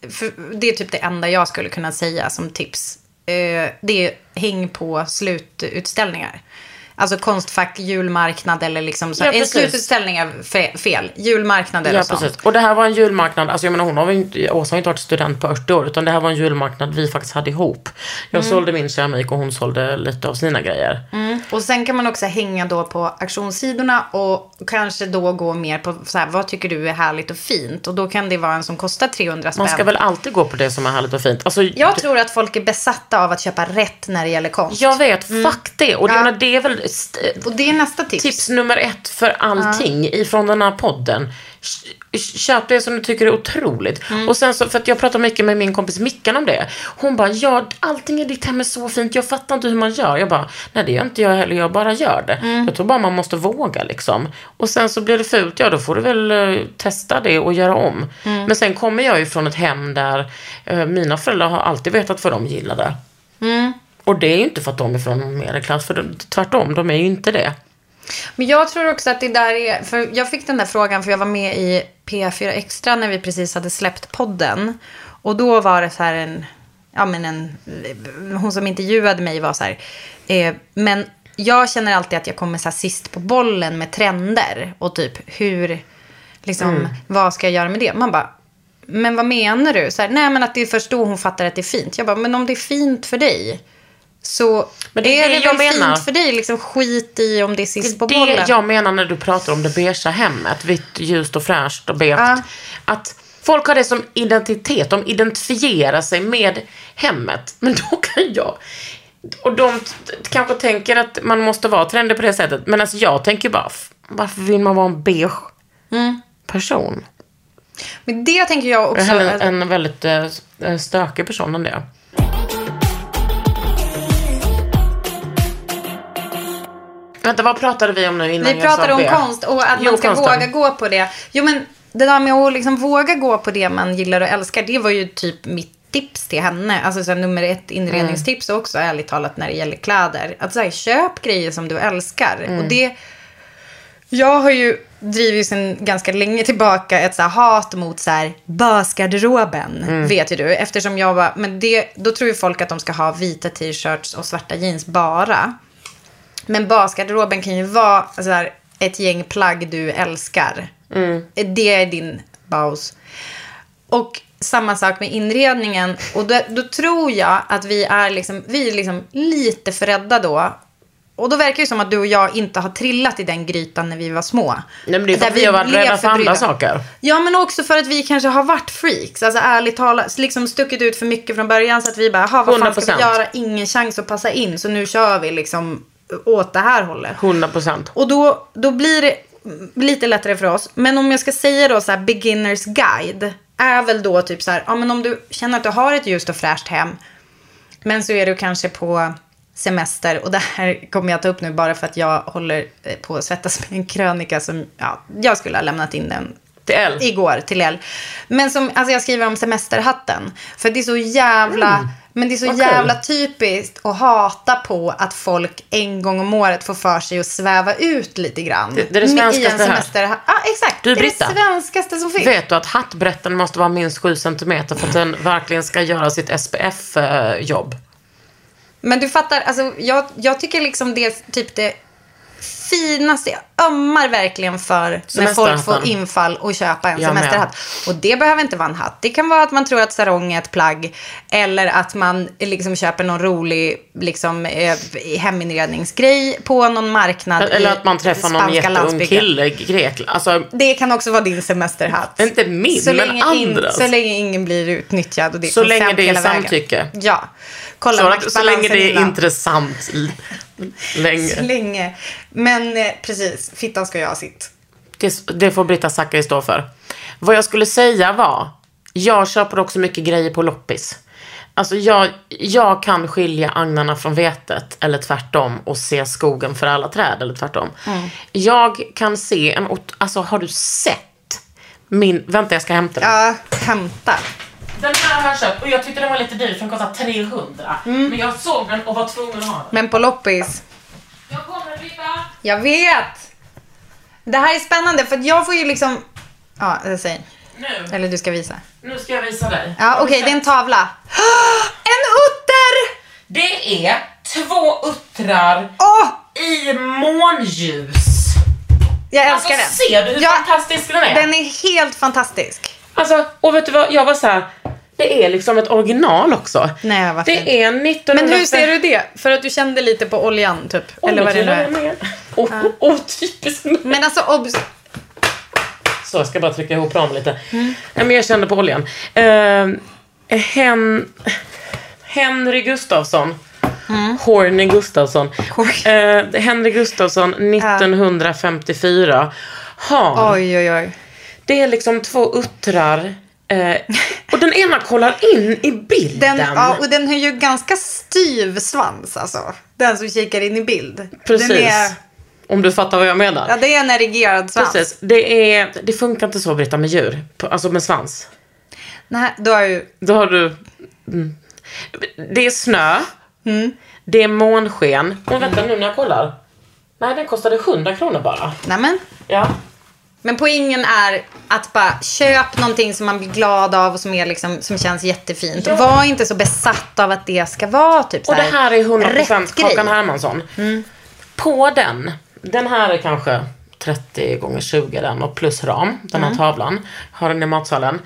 det är typ det enda jag skulle kunna säga som tips. Eh, det är häng på slututställningar. Alltså Konstfack, julmarknad eller liksom så. Ja, Ja, precis. slututställning är fe- fel. Julmarknader Ja, och sånt. precis. Och det här var en julmarknad, alltså jag menar hon har inte, Åsa har inte varit student på 80 år, utan det här var en julmarknad vi faktiskt hade ihop. Jag Mm. sålde min keramik och hon sålde lite av sina grejer. Och sen kan man också hänga då på auktionssidorna och kanske då gå mer på så här, vad tycker du är härligt och fint? Och då kan det vara en som kostar 300 spänn. Man ska väl alltid gå på det som är härligt och fint. Alltså, Jag tror att folk är besatta av att köpa rätt när det gäller konst. jag vet, fuck det. Och det, Ja. det är väl Och det är nästa tips. tips nummer ett för allting ifrån den här podden. Köp det som du tycker är otroligt. Mm. Och sen så, för att jag pratar mycket med min kompis Mickan om det. Hon bara, ja, allting i ditt hem är så fint. Jag fattar inte hur man gör. Jag bara, nej det gör inte jag heller. Jag bara gör det. Mm. Jag tror bara man måste våga liksom. Och sen så blir det fult, ja då får du väl eh, testa det och göra om. Mm. Men sen kommer jag ju från ett hem där eh, mina föräldrar har alltid vetat vad de gillade. Mm. Och det är ju inte för att de är från någon medelklass, för de, tvärtom, de är ju inte det. Men jag tror också att det där är, för jag fick den där frågan för jag var med i P4 Extra när vi precis hade släppt podden. Och då var det så här en, ja men en, hon som intervjuade mig var så här, eh, men jag känner alltid att jag kommer så sist på bollen med trender och typ hur, liksom, vad ska jag göra med det? Man bara, men vad menar du? Så här, nej men att det är först då hon fattar att det är fint. Jag bara, men om det är fint för dig så Men det är är det det jag väl menar. fint för dig. Liksom skit i om det är sist på Det bollen. jag menar när du pratar om det beigea hemmet, vitt, ljust och fräscht och beige. Ja. Att folk har det som identitet, de identifierar sig med hemmet. Men då kan jag... Och de kanske tänker att man måste vara trendig på det sättet. Men alltså jag tänker bara, varför vill man vara en beige Mm. person? Men det tänker jag Jag också. är hellre alltså, en väldigt eh, stökig person än det. Vänta, vad pratade vi om nu innan vi pratade om det? konst och att Jo, man ska konsten. våga gå på det. Jo, men det där med att liksom våga gå på det man gillar och älskar, det var ju typ mitt tips till henne. Alltså så här, nummer ett inredningstips Mm. också, ärligt talat, när det gäller kläder. Att så här, köp grejer som du älskar. Mm. Och det... Jag har ju drivit sedan ganska länge tillbaka ett så här hat mot så här basgarderoben, Mm. vet ju du. Eftersom jag var, men det, då tror ju folk att de ska ha vita t-shirts och svarta jeans bara. Men basgarderoben kan ju vara så här, ett gäng plagg du älskar. Det är din baus. Och samma sak med inredningen. Och då, då tror jag att vi är, liksom, vi är liksom lite för rädda då. Och då verkar det som att du och jag inte har trillat i den grytan när vi var små. Nej, men det är för att vi har varit rädda för andra saker. Ja, men också för att vi kanske har varit freaks. Alltså ärligt talat, liksom stuckit ut för mycket från början. Så att vi bara, "Ha, vad fan ska 100%. vi göra? Ingen chans att passa in. Så nu kör vi liksom åt det här hållet. 100 procent. Och då, då blir det lite lättare för oss. Men om jag ska säga då så här beginners guide. Är väl då typ så här, ja men om du känner att du har ett ljust och fräscht hem. Men så är du kanske på semester. Och det här kommer jag ta upp nu bara för att jag håller eh, på att svettas med en krönika som, ja, jag skulle ha lämnat in den Till igår till L. Men som, alltså jag skriver om semesterhatten. För det är så jävla, men det är så Vad jävla typiskt att hata på att folk en gång om året får för sig att sväva ut lite grann. Det- det är det svenskaste här. Ja, exakt. Du, det är Britta. det svenskaste som finns. Vet du att hattbrätten måste vara minst 7 centimeter för att den verkligen ska göra sitt SPF-jobb? Men du fattar, alltså, jag, jag tycker liksom det är typ det finaste. Jag ömmar verkligen för när folk får infall och köpa en Jag med. semesterhatt. Och det behöver inte vara en hatt. Det kan vara att man tror att sarong är ett plagg. Eller att man liksom köper någon rolig liksom, eh, heminredningsgrej på någon marknad Eller att man träffar någon jätteung landsbygden. kille i Grekland. Alltså, Det kan också vara din semesterhatt. Inte min, så men länge andras. så länge ingen blir utnyttjad. Och det är Så länge det är vägen. samtycke. Ja. Kolla så, så länge det är innan. intressant länge. Länge. Men eh, precis, fittan ska göra sitt. Det, det får Britta Zackari stå för. Vad jag skulle säga var, jag köper också mycket grejer på loppis. Alltså jag, jag kan skilja agnarna från vetet, eller tvärtom, och se skogen för alla träd, eller tvärtom. Jag kan se en, alltså har du sett min, vänta jag ska hämta den. Ja, hämta. Den här har jag köpt och jag tyckte den var lite dyr för den kostar 300. Mm. Men jag såg den och var tvungen att ha den. Men på loppis. Jag kommer Britta! Jag vet! Det här är spännande för jag får ju liksom... Ja, säger. Nu, Eller du ska visa. nu ska jag visa dig. Ja, okej, det är en tavla. En utter! Det är två uttrar Åh! i månljus. Jag Alltså älskar den. ser du hur Ja, fantastisk den är? Den är helt fantastisk. Alltså, och vet du vad, jag var så här. Det är liksom ett original också. Nej, fint. Det är 1900... Men hur ser du det? För att du kände lite på oljan, typ. Oj, Eller vad det nu är. ner. Åh, åh, typiskt. Men alltså, obs... Så, jag ska bara trycka ihop ramen lite. Mm. Nej, men jag kände på oljan. Uh, Hen... Henry Gustafsson. Mm. Horny Gustafsson. Eh, Henry Gustafsson 1954 har... Oj, oj, oj. Det är liksom två uttrar. Eh, och den ena kollar in i bilden. Den, ja, och den har ju ganska styv svans, alltså. Den som kikar in i bild. Precis. Är, Om du fattar vad jag menar. ja, det är en erigerad svans. Precis. Det, är, det funkar inte så Britta med djur. Alltså med svans. Nej, då har ju... Då har du... Mm. Det är snö. Mm. Det är månsken. Och vänta nu när jag kollar. Nej, den kostade 100 kronor bara. Nämen. Ja. Men poängen är att bara köp någonting som man blir glad av och som, är liksom, som känns jättefint. Ja. Och var inte så besatt av att det ska vara typ så Och det här är 100% rätt Kakan grej. Mm. Hermansson. På den, den här är kanske 30 gånger 20 den och plus ram, den Mm. här tavlan. Har den i matsalen.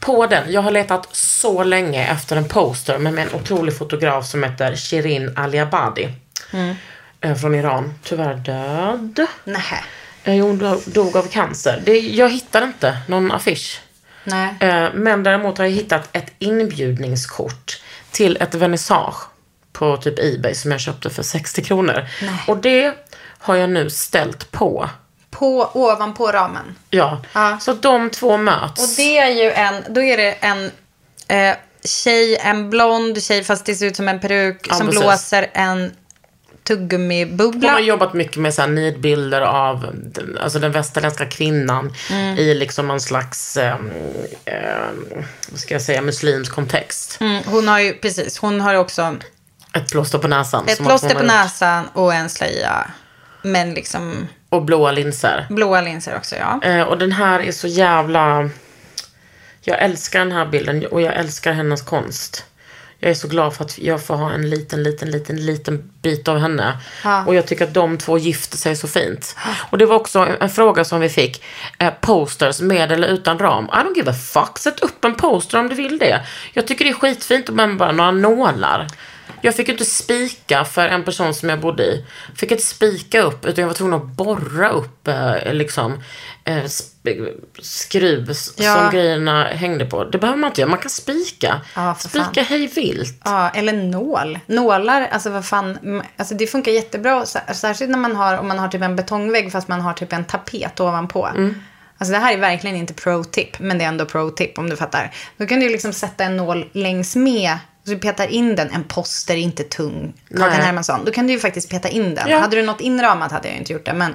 På den, jag har letat så länge efter en poster med en otrolig fotograf som heter Shirin Aliabadi. Mm. Eh, Från Iran. Tyvärr död. Nej. Eh, Hon dog- av cancer. Det, jag hittade inte någon affisch. Nej. Eh, Men däremot har jag hittat ett inbjudningskort till ett vernissage på typ Ebay som jag köpte för 60 kronor. Och det har jag nu ställt på. På, ovanpå ramen. Ja. Ja. Så de två möts. Och det är ju en, då är det en eh, tjej, en blond tjej fast det ser ut som en peruk Ja, som precis. blåser en Hon tuggummibubbla. har jobbat mycket med så här nidbilder av den, alltså den västerländska kvinnan Mm. i liksom någon slags, eh, vad ska jag säga, muslimsk kontext. Mm, hon har ju, precis, hon har också Ett plåster på näsan. ett plåster hon på näsan och en slöja. Men liksom Och blåa linser. blåa linser också, ja. Eh, och den här är så jävla... Jag älskar den här bilden och jag älskar hennes konst. Jag är så glad för att jag får ha en liten, liten, liten, liten bit av henne. Ja. Och jag tycker att de två gifter sig så fint. Och det var också en, fråga som vi fick. Eh, posters med eller utan ram. I don't give a fuck. Sätt upp en poster om du vill det. Jag tycker det är skitfint med bara några nålar. Jag fick inte spika för en person som jag bodde i. Fick inte spika upp utan jag var tvungen att borra upp eh, liksom eh, skruv Ja. som grejerna hängde på. Det behöver man inte göra. Man kan spika. Ja, spika hej vilt. Ja, eller nål. Nålar, alltså vad fan. mm, Alltså det funkar jättebra. sär- Särskilt när man har, om man har typ en betongvägg fast man har typ en tapet ovanpå. Alltså det här är verkligen inte pro-tip, men det är ändå pro-tip om du fattar. Då kan du liksom sätta en nål längs med. Så du petar in den. En poster är inte tung. Kakan Nej. Hermansson. Då kan du ju faktiskt peta in den. Ja. Hade du något inramat hade jag inte gjort det. Men,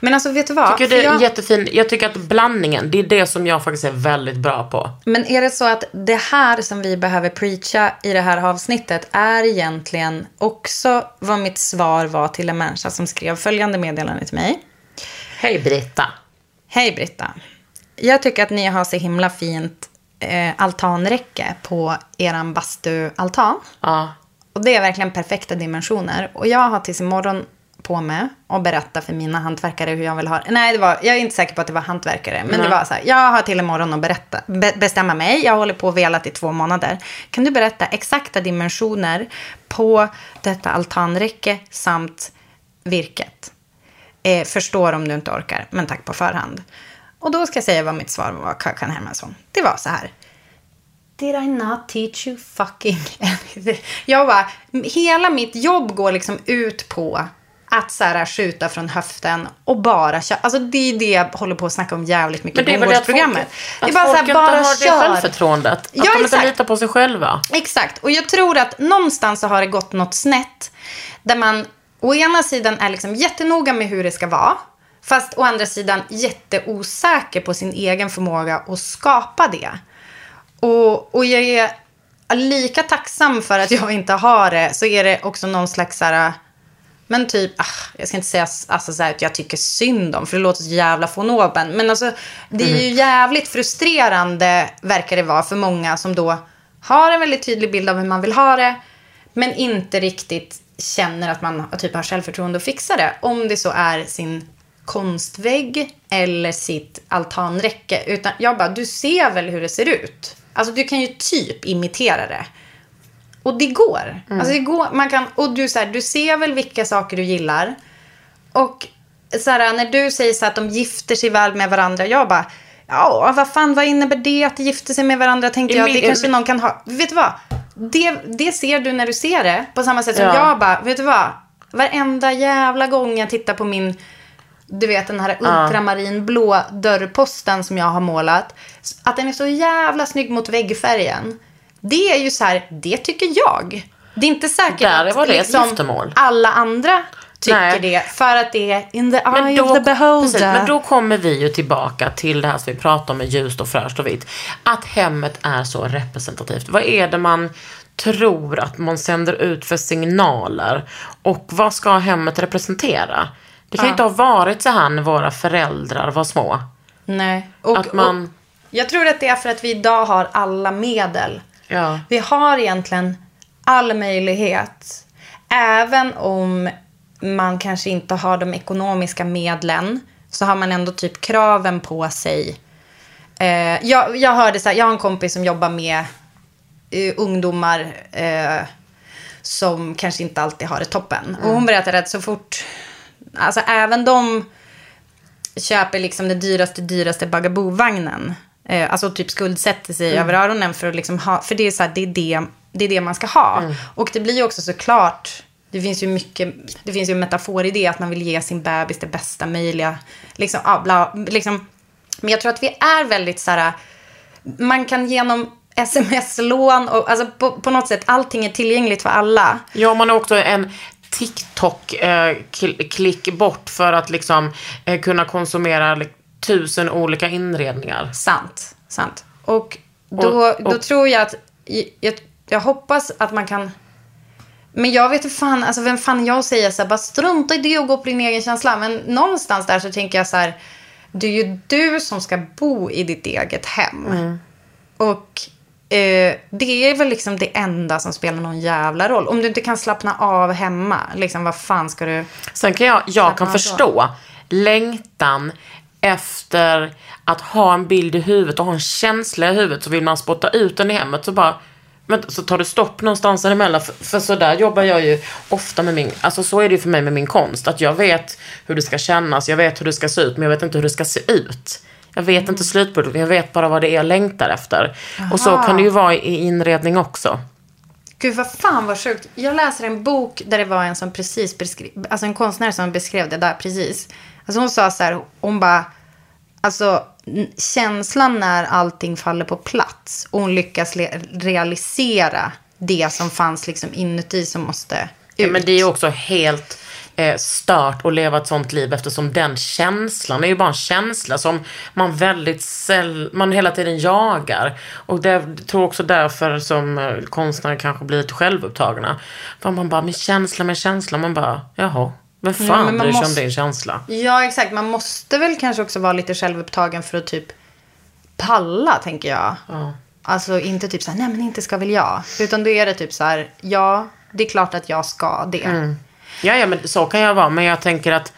men alltså vet du vad? tycker det är jag- jättefin. Jag tycker att blandningen, det är det som jag faktiskt är väldigt bra på. Men är det så att det här som vi behöver preacha i det här avsnittet är egentligen också vad mitt svar var till en människa som skrev följande meddelande till mig. Hej Britta. Hej Britta. Jag tycker att ni har så himla fint eh, altanräcke på eran bastualtan. Ja. Och det är verkligen perfekta dimensioner. Och jag har tills imorgon på mig och berätta för mina hantverkare hur jag vill ha Nej, det var, jag är inte säker på att det var hantverkare. Men det var så här, jag har till imorgon att berätta, be, bestämma mig. Jag håller på och velat i två månader. Kan du berätta exakta dimensioner på detta altanräcke samt virket? Eh, förstår om du inte orkar, men tack på förhand. Och då ska jag säga vad mitt svar var, Kakan Hermansson. Det var så här. Did I not teach you fucking anything? Jag bara, hela mitt jobb går liksom ut på att så här, skjuta från höften och bara köra. Alltså det är det jag håller på att snacka om jävligt mycket det i är väl det att folk, programmet. att Det är bara så folk här, inte bara har det kör. självförtroendet. Att Ja, de inte litar på sig själva. Exakt. Och jag tror att någonstans så har det gått något snett. Där man å ena sidan är liksom jättenoga med hur det ska vara. Fast å andra sidan jätteosäker på sin egen förmåga att skapa det. Och, och jag är lika tacksam för att jag inte har det. Så är det också någon slags så här, men typ, ah, jag ska inte säga alltså, så här, att jag tycker synd om, för det låter så jävla von oben. Men alltså, det är ju jävligt frustrerande, verkar det vara, för många som då har en väldigt tydlig bild av hur man vill ha det, men inte riktigt känner att man typ har självförtroende att fixa det. Om det så är sin konstvägg eller sitt altanräcke. Utan jag bara, du ser väl hur det ser ut? Alltså du kan ju typ imitera det. Och det går. Alltså det går. Man kan, och du, så här, du ser väl vilka saker du gillar. Och så här, när du säger så här, att de gifter sig väl med varandra. Jag bara, ja vad fan vad innebär det att de gifter sig med varandra? Tänkte jag, det kanske någon kan ha. Vet du vad? Det, det ser du när du ser det. På samma sätt som Ja. jag bara, vet du vad? Varenda jävla gång jag tittar på min du vet den här ultramarinblå dörrposten som jag har målat. Att den är så jävla snygg mot väggfärgen. Det är ju så här, det tycker jag. Det är inte säkert Där var att det giftermål. alla andra tycker Nej. det. För att det är in the Men eye då, of the beholder. precis, men då kommer vi ju tillbaka till det här som vi pratar om med ljust och fräscht och vitt. Att hemmet är så representativt. Vad är det man tror att man sänder ut för signaler? Och vad ska hemmet representera? Det kan ju inte ha varit så här när våra föräldrar var små. Nej. Och, Att man- och jag tror att det är för att vi idag har alla medel. Ja. Vi har egentligen all möjlighet. Även om man kanske inte har de ekonomiska medlen så har man ändå typ kraven på sig. Eh, jag, jag hörde så här, jag har en kompis som jobbar med eh, ungdomar eh, som kanske inte alltid har det toppen. Och hon berättade att så fort, alltså även de köper liksom den dyraste, dyraste bagabovagnen. Eh, alltså typ skuldsätter sig över öronen för att liksom ha, för det är så här, det är det, det är det man ska ha. Och det blir ju också såklart, det finns ju mycket, det finns ju en metafor i det, att man vill ge sin bebis det bästa möjliga. Liksom, ja, bla, liksom. Men jag tror att vi är väldigt så här, man kan genom sms-lån och alltså på, på något sätt, allting är tillgängligt för alla. Ja, man har också en TikTok-klick bort för att liksom eh, kunna konsumera tusen olika inredningar. Sant, sant. Och då, Och- då och- tror jag att, jag, jag hoppas att man kan, men jag vet inte fan, alltså vem fan jag säger så här, bara strunta i det och gå på din egen känsla. Men någonstans där så tänker jag så här, det är ju du som ska bo i ditt eget hem. Mm. Och eh, det är väl liksom det enda som spelar någon jävla roll. Om du inte kan slappna av hemma, liksom vad fan ska du... Sen kan jag, jag kan förstå längtan efter att ha en bild i huvudet och ha en känsla i huvudet så vill man spotta ut den i hemmet så bara men så tar det stopp någonstans däremellan. För, för så där jobbar jag ju ofta med min, alltså så är det ju för mig med min konst. Att jag vet hur det ska kännas, jag vet hur det ska se ut, men jag vet inte hur det ska se ut. Jag vet inte slutprodukten, jag vet bara vad det är jag längtar efter. Och så kan det ju vara i inredning också. Gud, vad fan vad sjukt. Jag läser en bok där det var en som precis beskrev, alltså en konstnär som beskrev det där precis. Alltså hon sa så här, hon bara, alltså känslan när allting faller på plats och hon lyckas realisera det som fanns liksom inuti som måste ut. Ja, men det är ju också helt eh, stört att leva ett sånt liv eftersom den känslan är ju bara en känsla som man väldigt säll, man hela tiden jagar. Och det jag tror också därför som eh, konstnärer kanske blir lite självupptagna. För man bara, min känsla, min känsla, man bara, jaha, vem Ja, fan men man bryr sig om din känsla? Ja, exakt. Man måste väl kanske också vara lite självupptagen för att typ palla, tänker jag. Alltså inte typ så här, nej men inte ska väl jag. Utan då är det typ så här, ja, det är klart att jag ska det. Ja, ja, men så kan jag vara. Men jag tänker att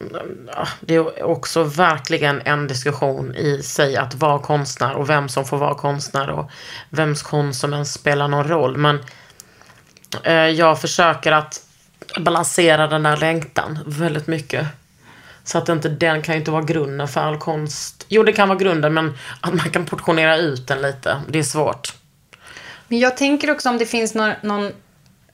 mm, ah, det är också verkligen en diskussion i sig att vara konstnär och vem som får vara konstnär och vems konst som ens spelar någon roll. Men eh, jag försöker att balansera den där längtan väldigt mycket. Så att inte den kan ju inte vara grunden för all konst. Jo, det kan vara grunden, men att man kan portionera ut den lite. Det är svårt. Men jag tänker också om det finns någon, någon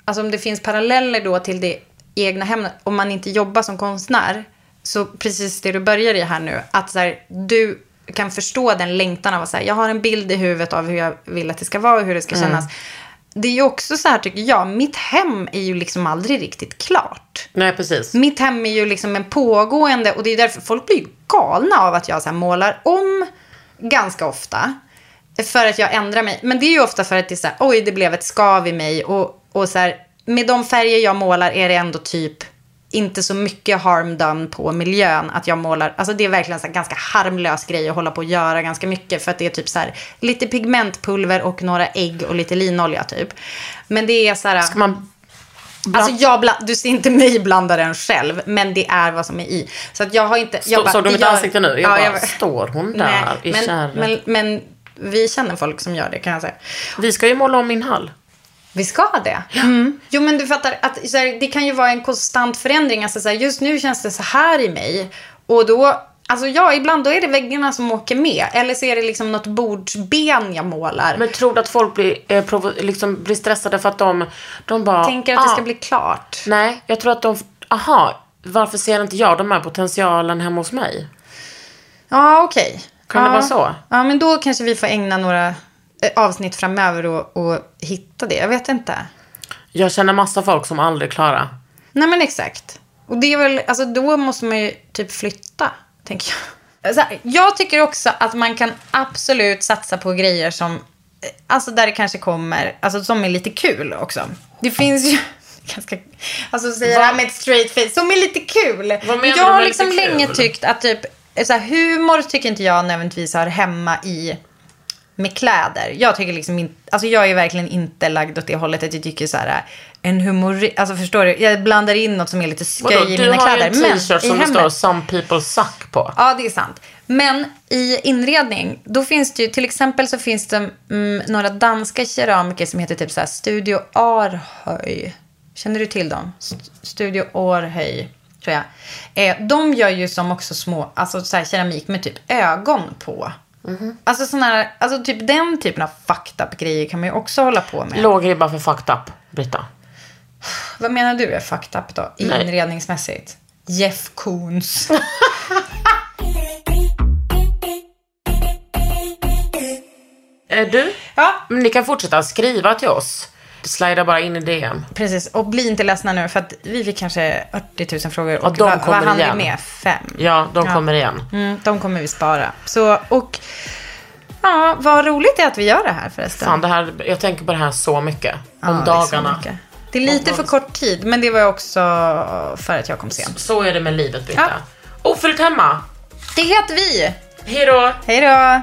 alltså om det finns paralleller då till det egna hem, om man inte jobbar som konstnär, så precis det du börjar i här nu, att så här, du kan förstå den längtan av att säga, jag har en bild i huvudet av hur jag vill att det ska vara och hur det ska kännas. Det är ju också så här tycker jag, mitt hem är ju liksom aldrig riktigt klart. Nej, precis. Mitt hem är ju liksom en pågående, och det är därför folk blir galna av att jag så målar om ganska ofta. För att jag ändrar mig. Men det är ju ofta för att det är så här, oj det blev ett skav i mig. Och, och så här, med de färger jag målar är det ändå typ inte så mycket harm done på miljön. Att jag målar, alltså det är verkligen en ganska harmlös grej att hålla på och göra ganska mycket. För att det är typ så här, lite pigmentpulver och några ägg och lite linolja typ. Men det är så här... Ska man... Alltså jag bland, du ser inte mig blanda den själv, men det är vad som är i. Så att jag har inte... Jag bara- såg du mitt gör- ansikte nu? Jag Ja, bara, jag- står hon där Nej, i men, kärret? men, men vi känner folk som gör det kan jag säga. Vi ska ju måla om min hall. Vi ska det. Mm. Jo, men du fattar att här, det kan ju vara en konstant förändring. Alltså, så här, just nu känns det så här i mig. Och då, alltså ja, ibland då är det väggarna som åker med. Eller så är det liksom något bordsben jag målar. Men tror du att folk blir, eh, provo- liksom, blir stressade för att de, de bara... Tänker att det ska "Ah." bli klart. Nej, jag tror att de... Aha, varför ser inte jag de här potentialen hemma hos mig? Ja, okej. Kan ja. det vara så? Ja, men då kanske vi får ägna några avsnitt framöver och, och hitta det. Jag vet inte. Jag känner massa folk som aldrig klarar. Nej men exakt. Och det är väl, alltså då måste man ju typ flytta, tänker jag. Här, jag tycker också att man kan absolut satsa på grejer som, eh, alltså där det kanske kommer, alltså som är lite kul också. Det finns ju, ganska, alltså säga det här med ett straight face, som är lite kul. Jag har liksom länge tyckt att typ, så här, humor tycker inte jag nödvändigtvis hör hemma i med kläder. Jag tycker liksom inte, alltså jag är verkligen inte lagd åt det hållet att jag tycker så här en humor, alltså förstår du, jag blandar in något som är lite skoj Vadå, i du mina har kläder. ju en t-shirt som det står “Some people suck” på. Ja, det är sant. Men i inredning, då finns det ju, till exempel så finns det mm, några danska keramiker som heter typ så här Studio Arhöj. Känner du till dem? St- Studio Arhöj, tror jag. Eh, de gör ju som också små, alltså så här keramik med typ ögon på. Alltså sån här, alltså typ den typen av fucked up grejer kan man ju också hålla på med. Låg ribba för fucked up, Britta. Vad menar du är fucked up då? Nej. Inredningsmässigt? Jeff Koons. Eh, du, ja, ni kan fortsätta skriva till oss. Slida bara in i DM. Precis, och bli inte ledsna nu för att vi fick kanske 80 000 frågor. Och Och de vad, kommer vad igen. med? Fem. Ja, de kommer igen. Mm, de kommer vi spara. Så, och ja, vad roligt det är att vi gör det här förresten. Fan, det här, jag tänker på det här så mycket. Ja, Om det är dagarna. Det är lite för kort tid, men det var också för att jag kom sent. Så är det med livet, Britta. Ja. Ofyllt hemma. Det heter vi. Hej då. Hej då!